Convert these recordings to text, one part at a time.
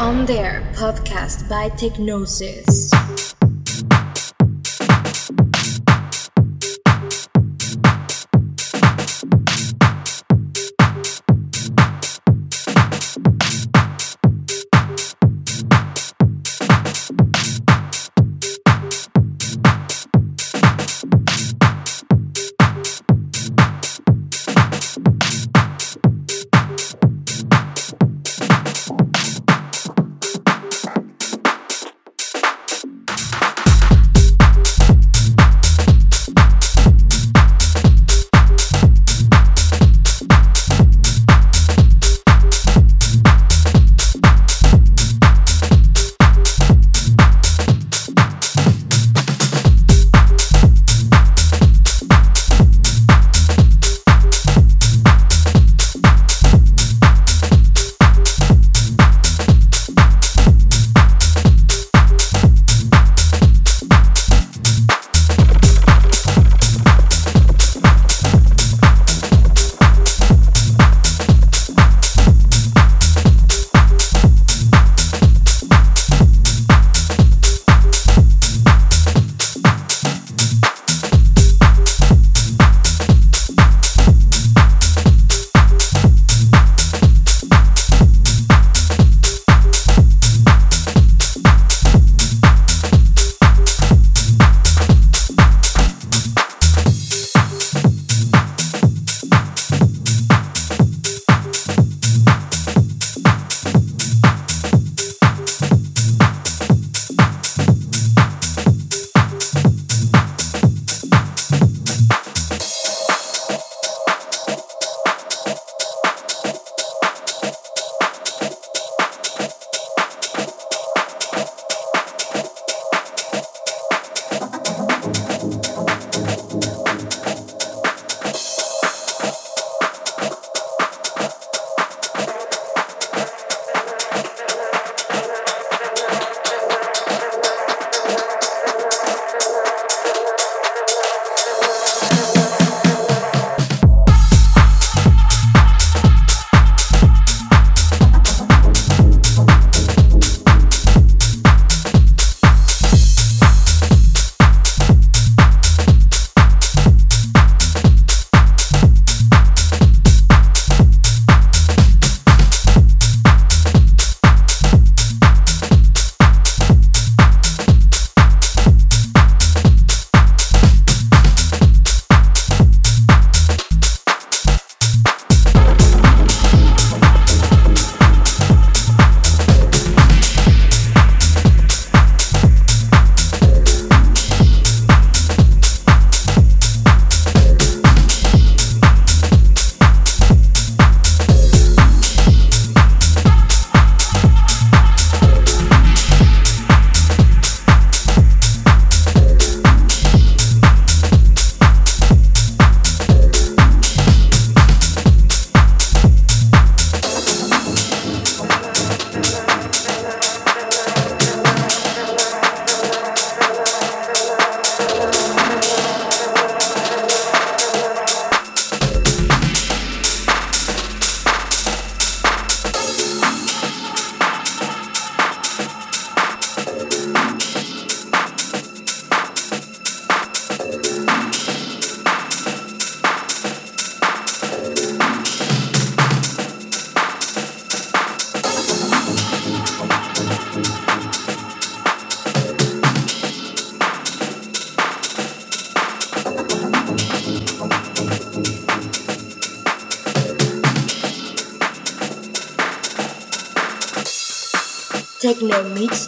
On There podcast by Technosis.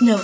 Techno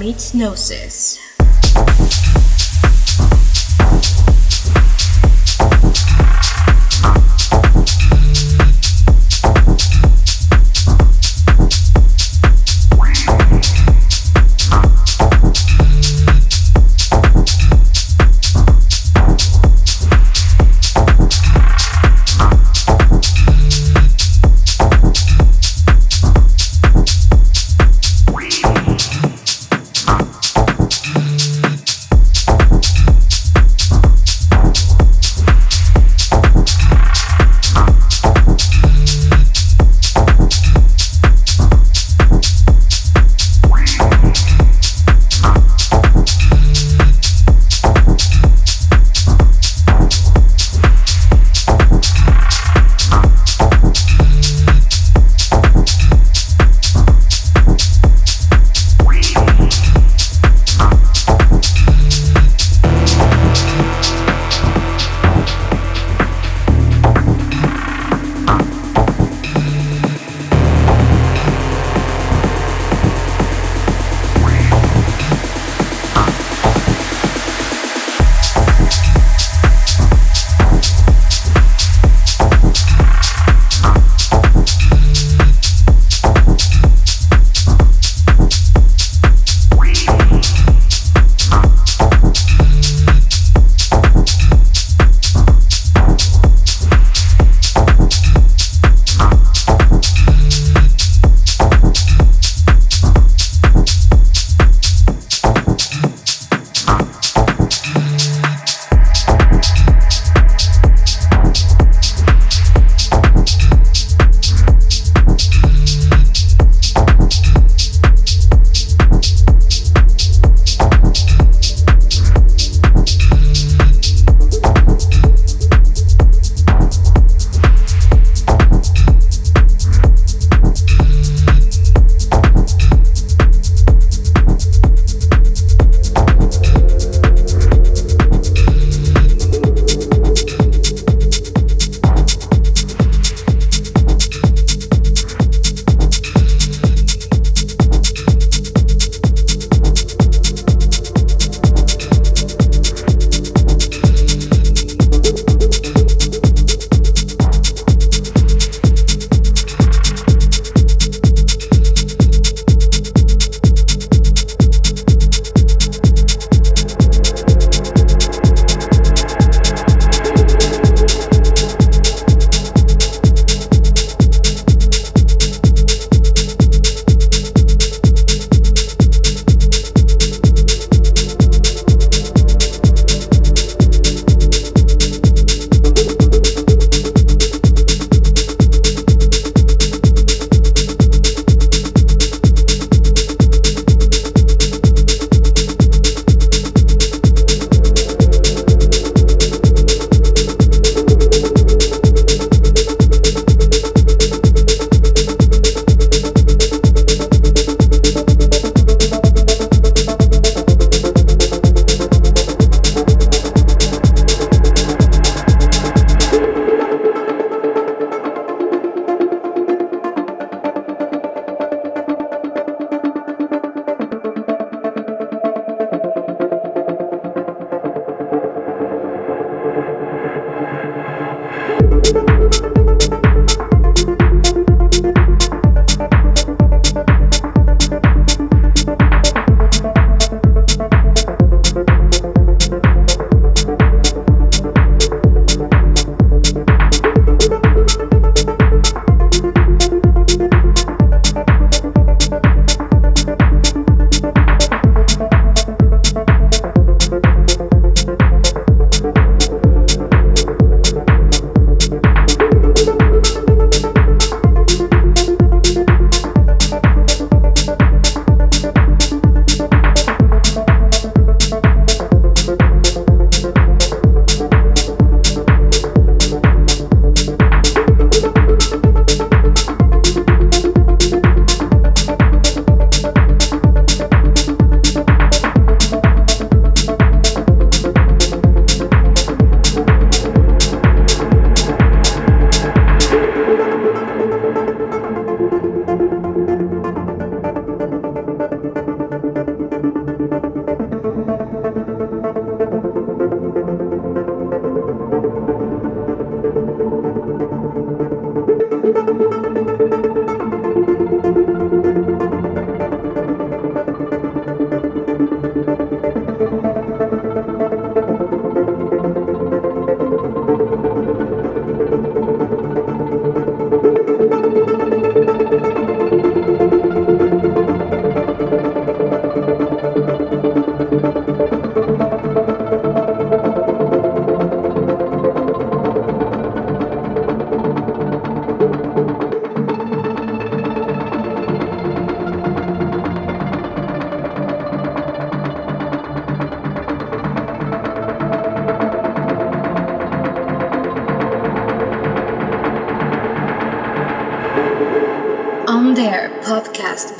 Meets Gnosis.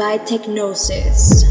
By Technosis.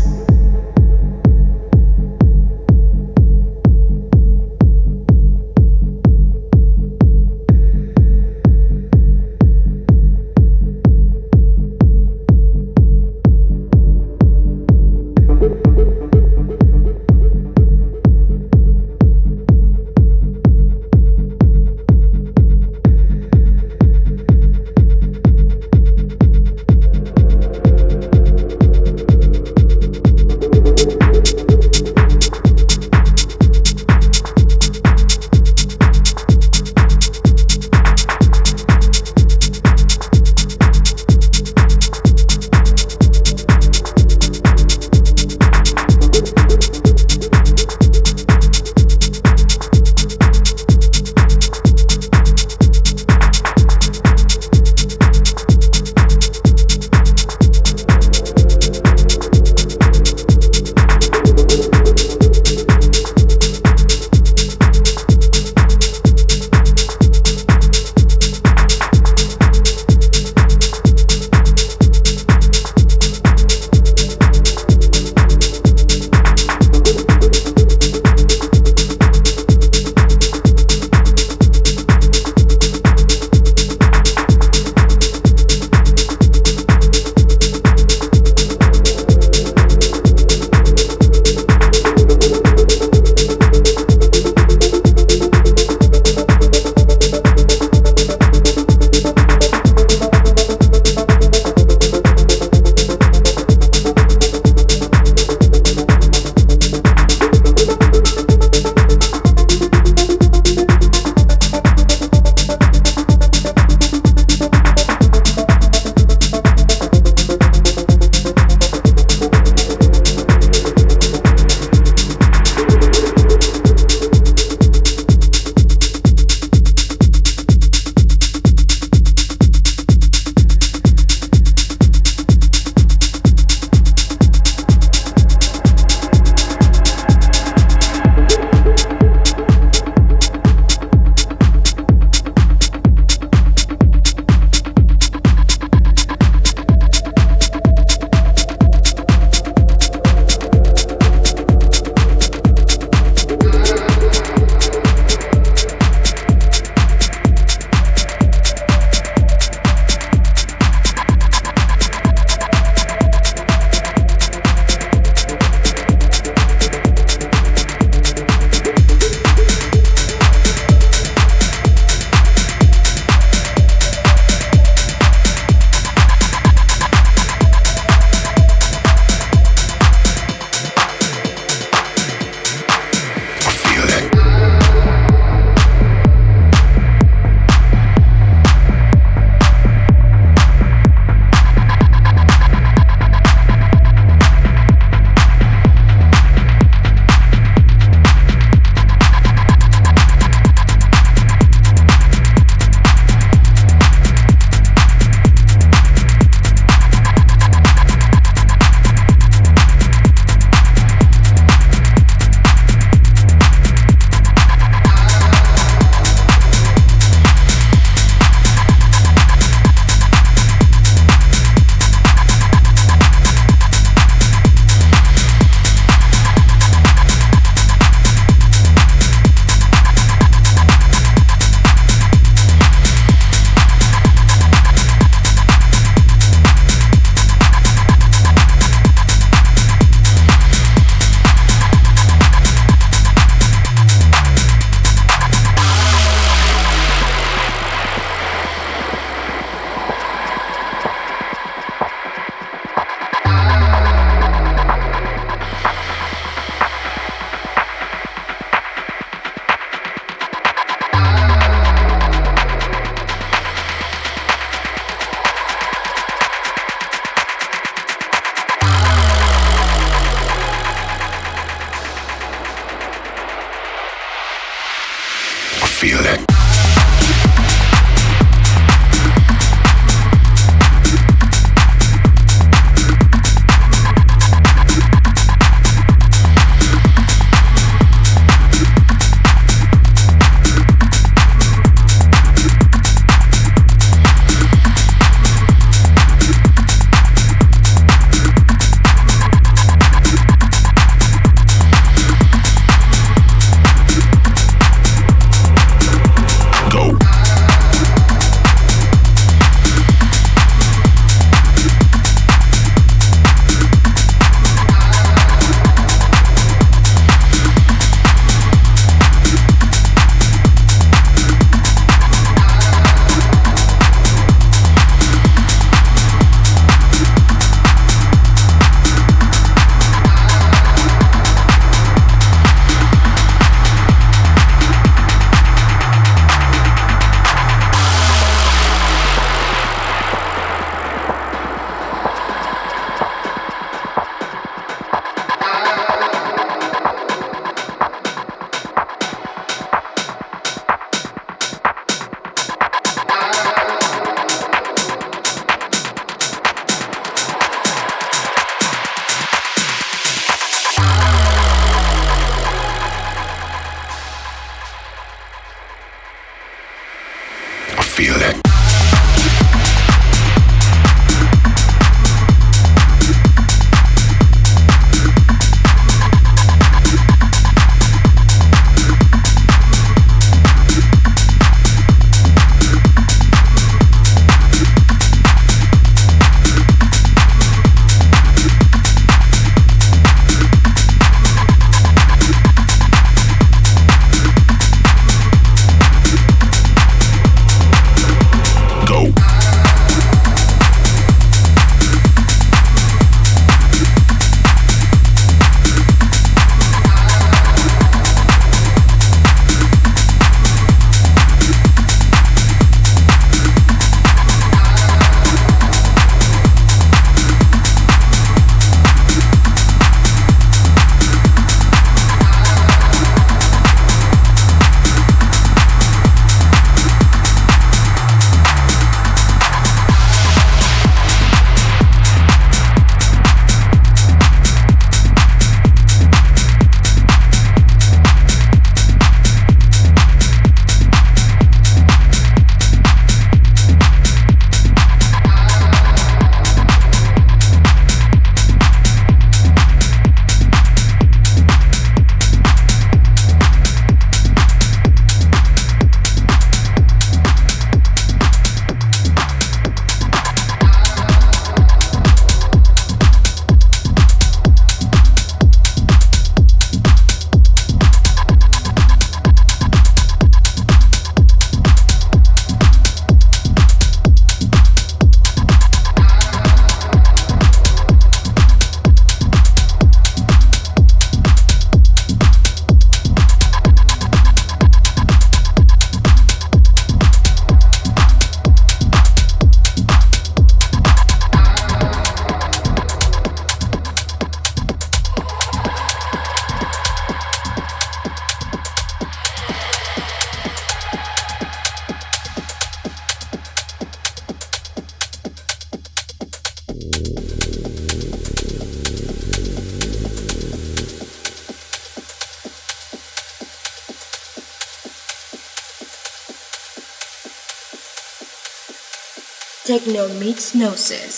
Meets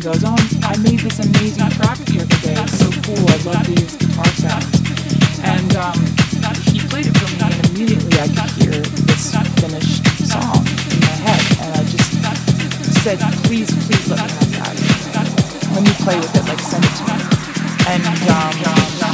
goes, "Oh, I made this amazing track the other day. It's so cool. I love these guitar sounds." And um, he played it for me, and immediately I could hear this finished song in my head, and I just said, "Please, please let me have that. Let me play with it. Like send it to me." And um,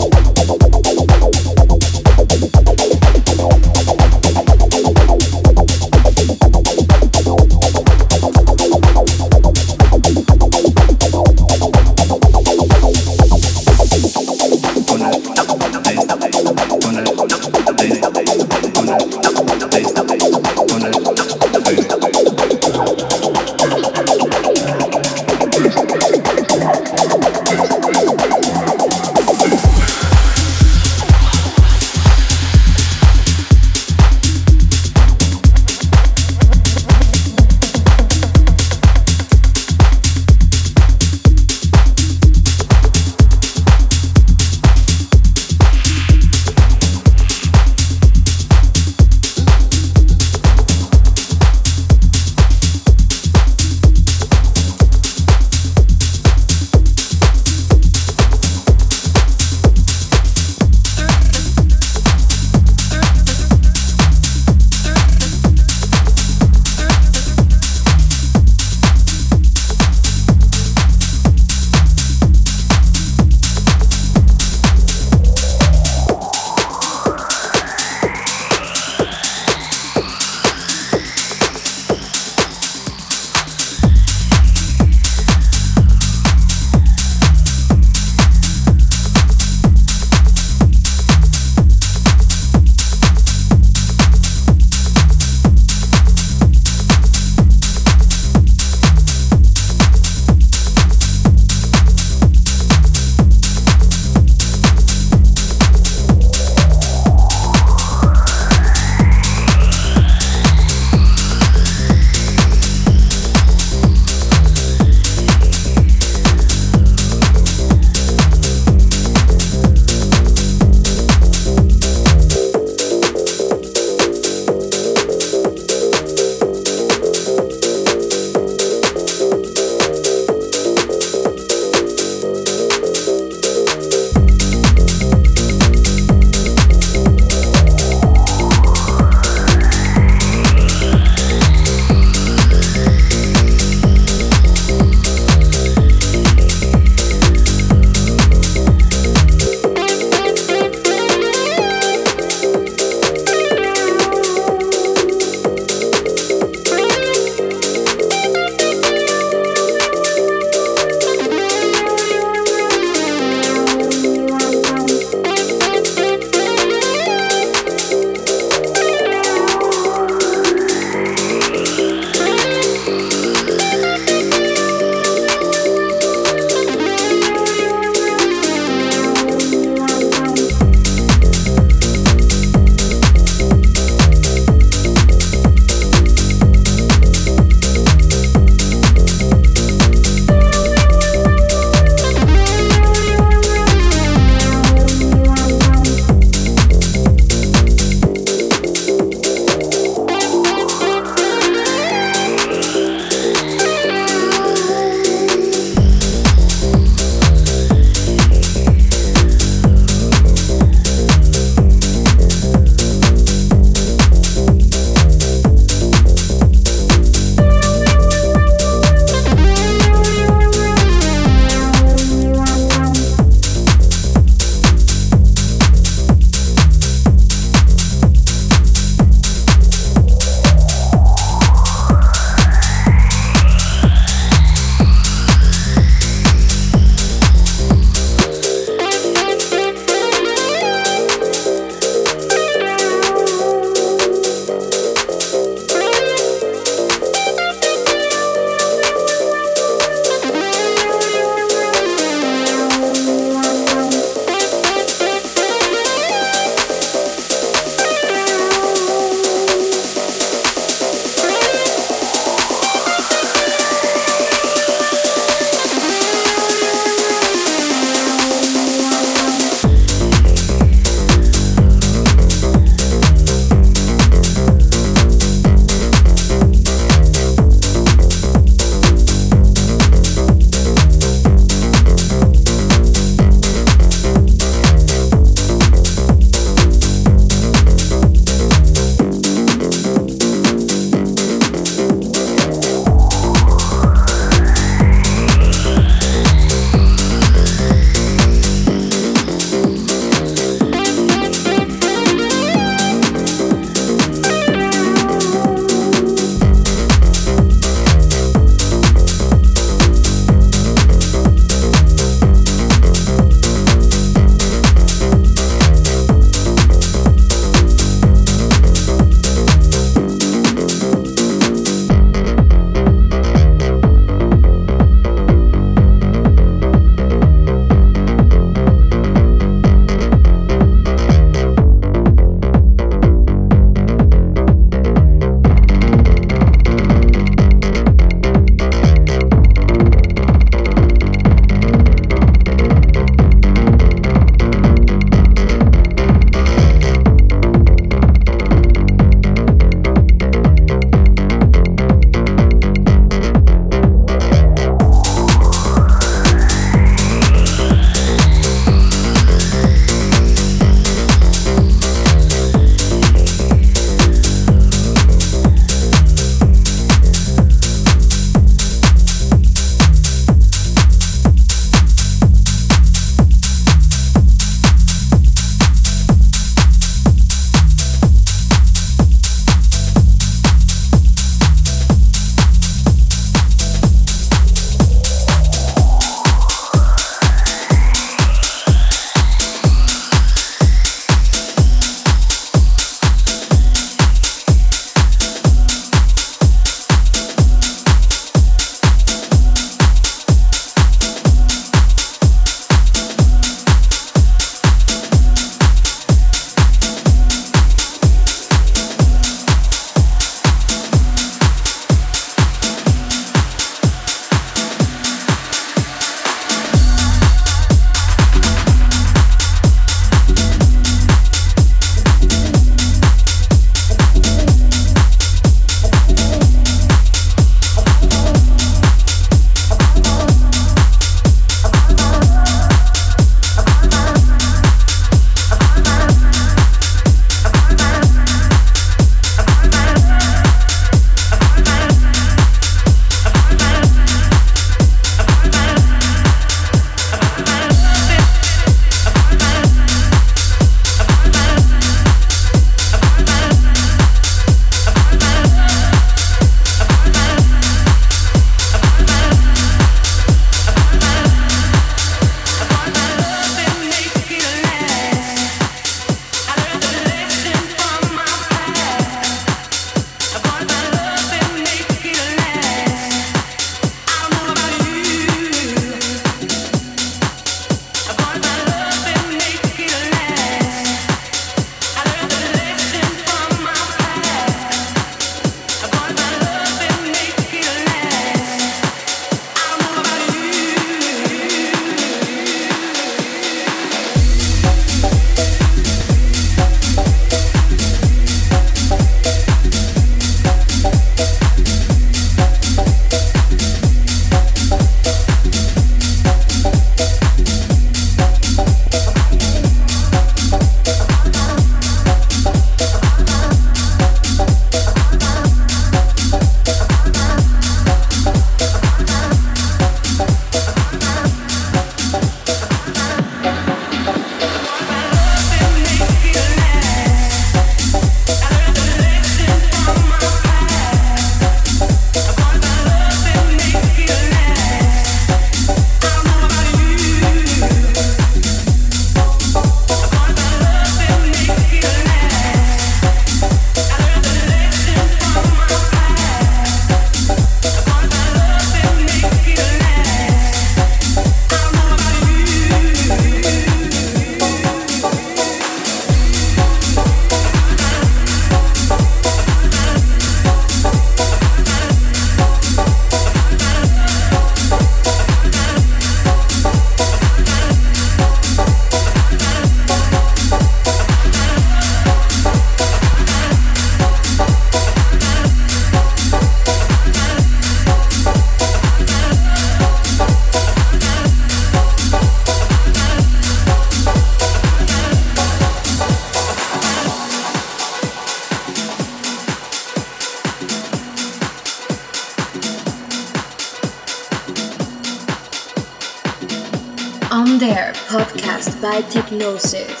podcast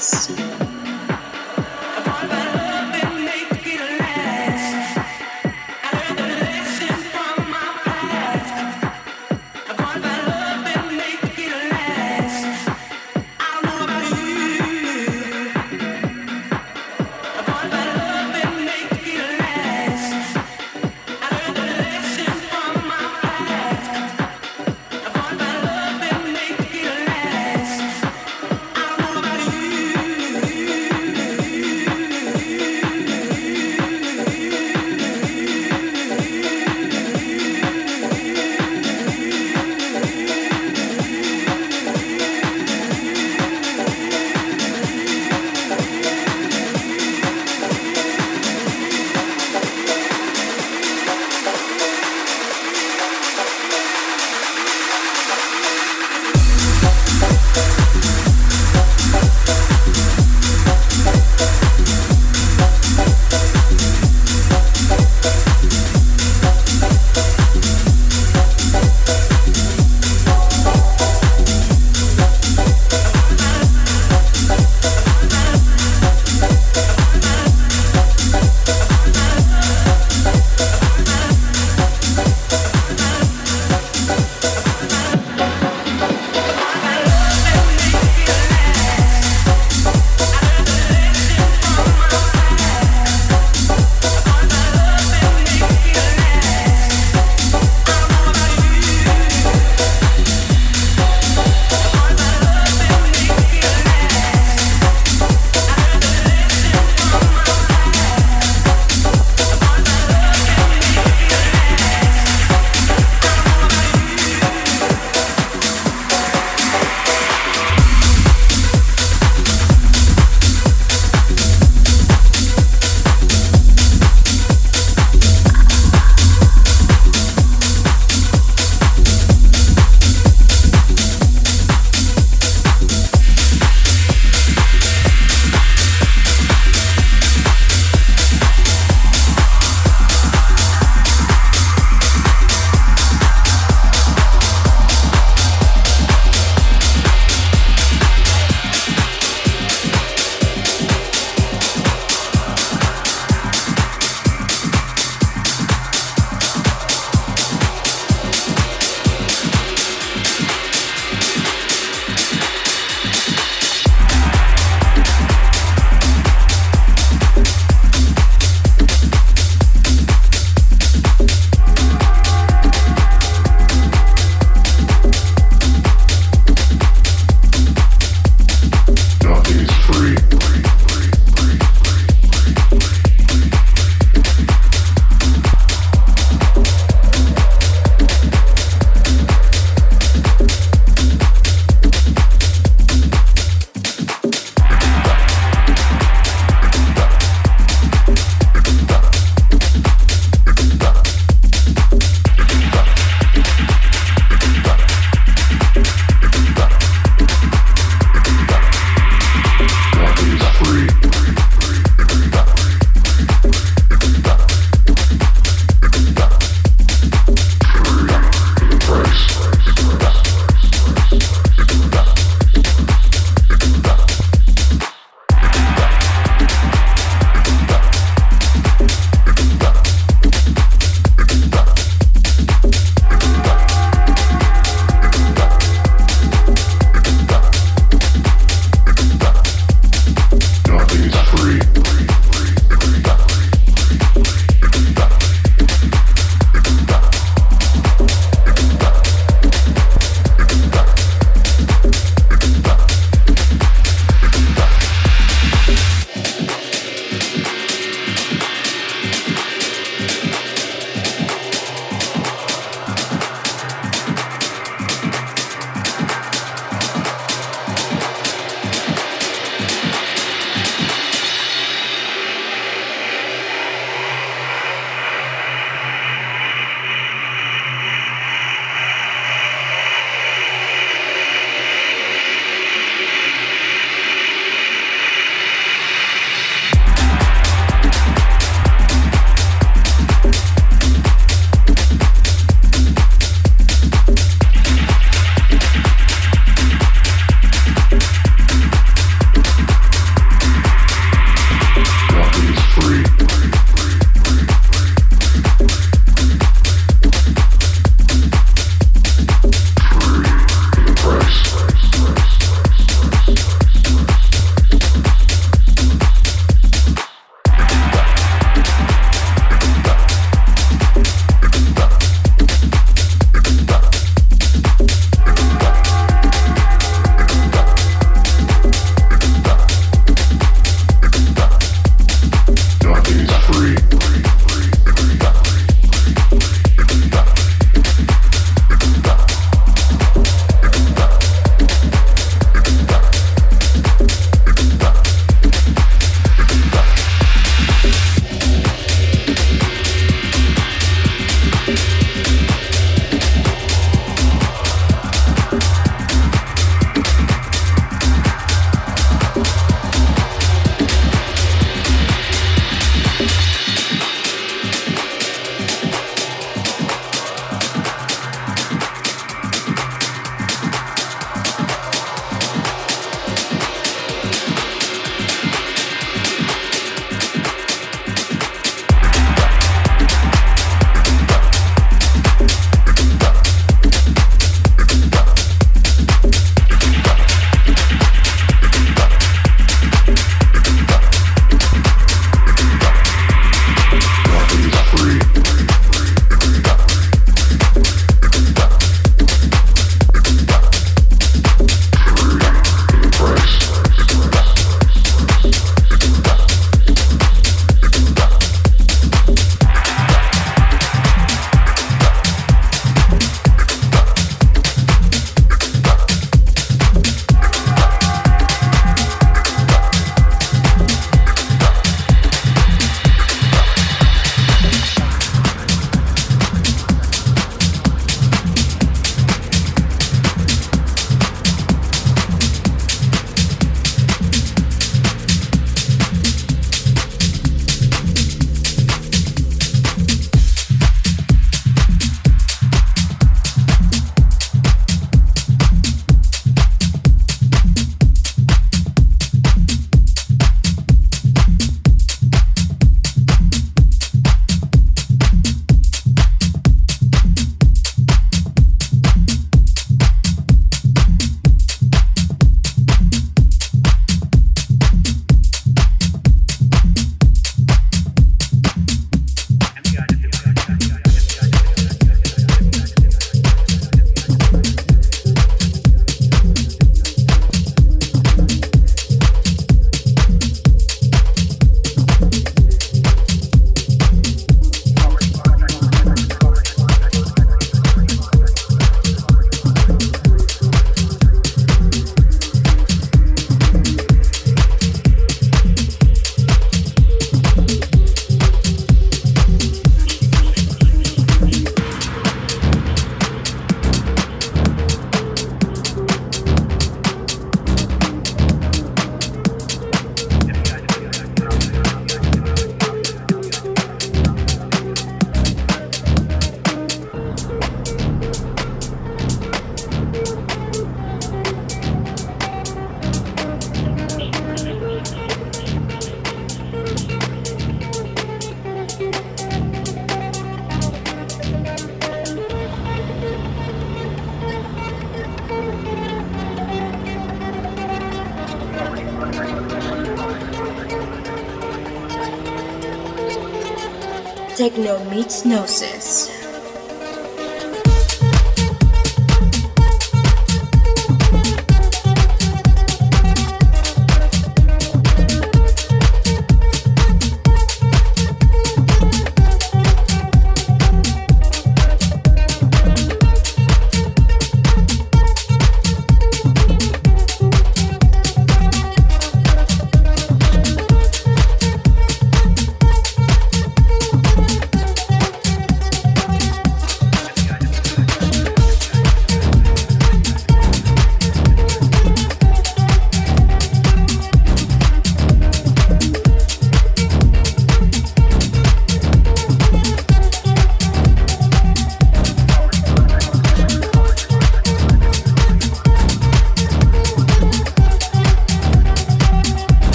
Technosis. Techno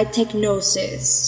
by Technosis.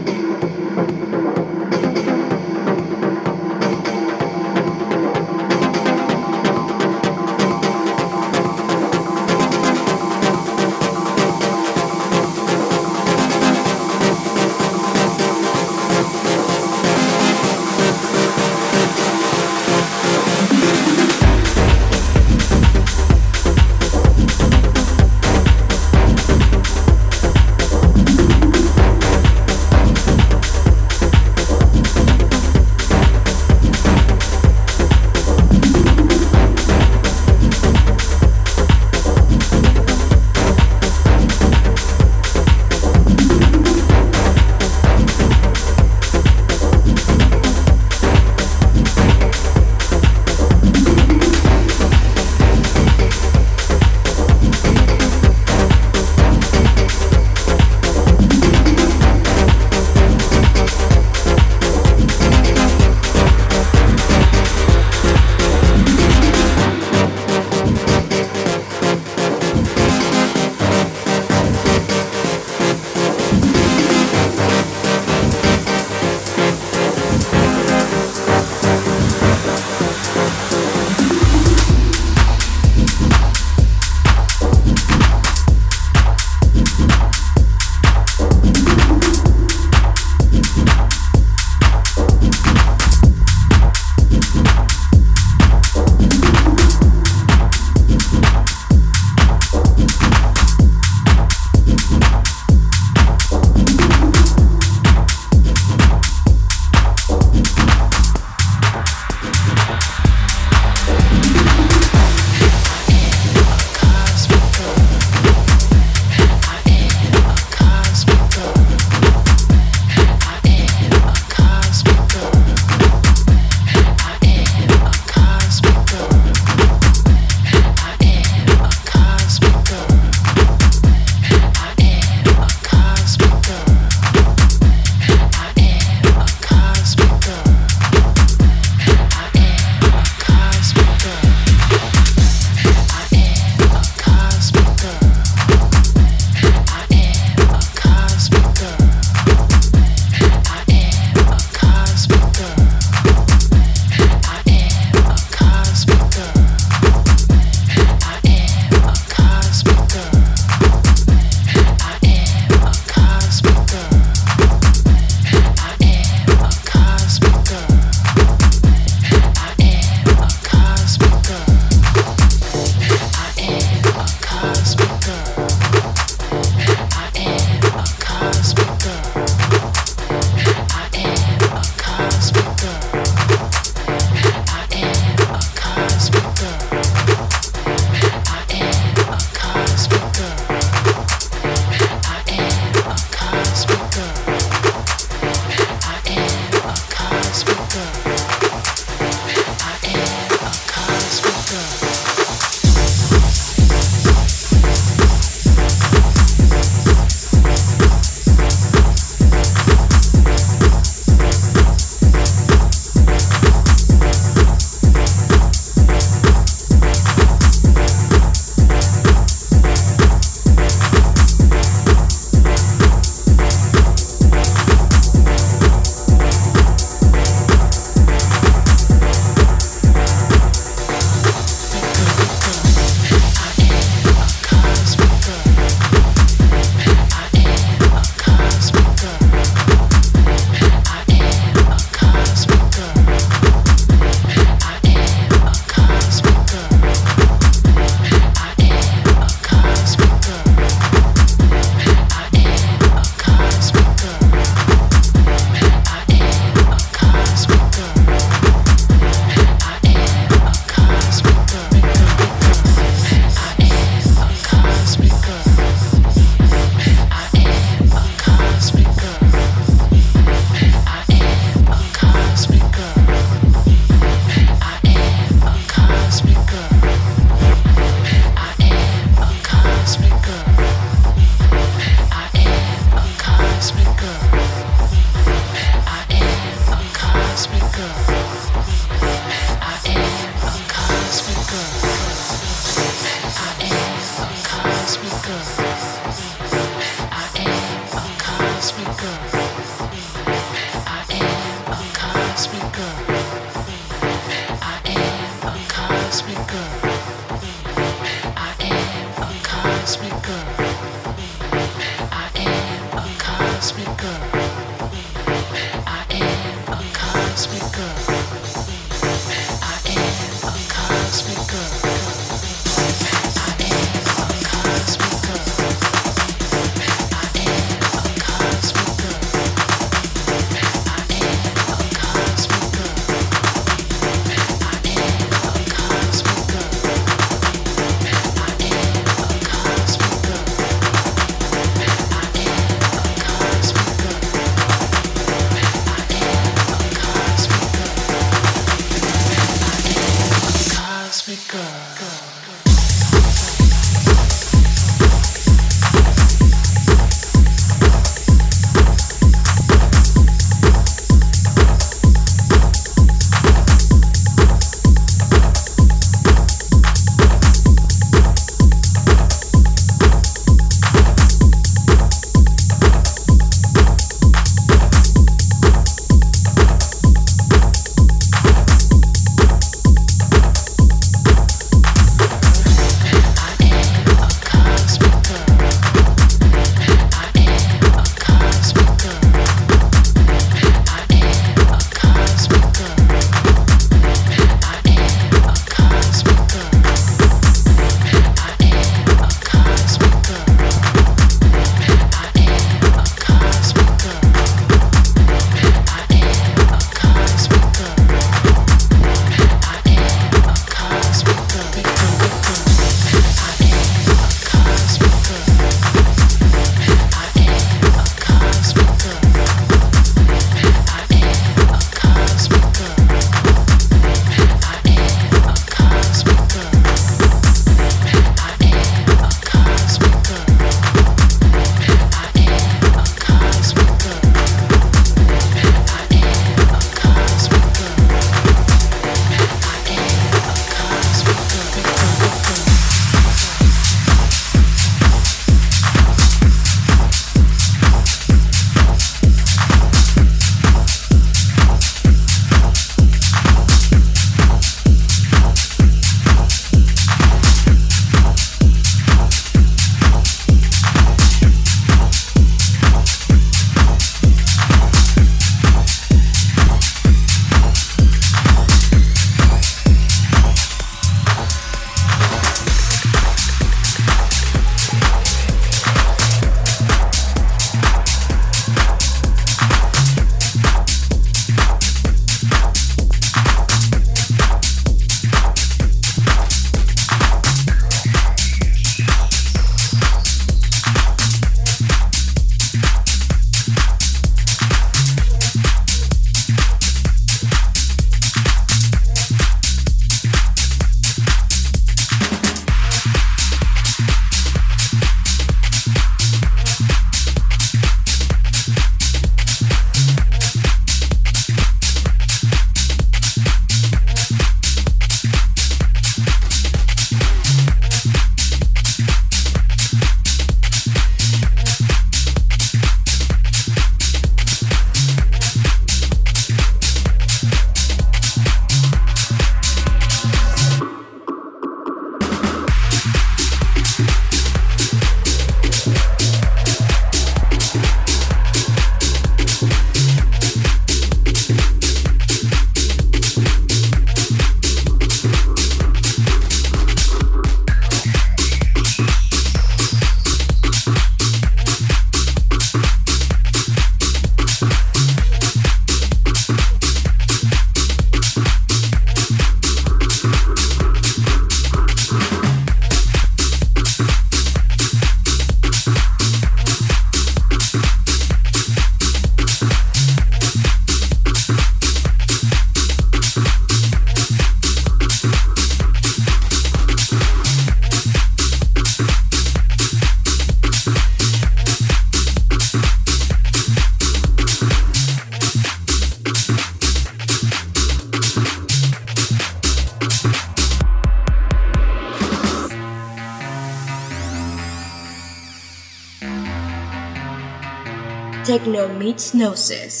Techno meets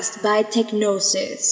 By Technosis.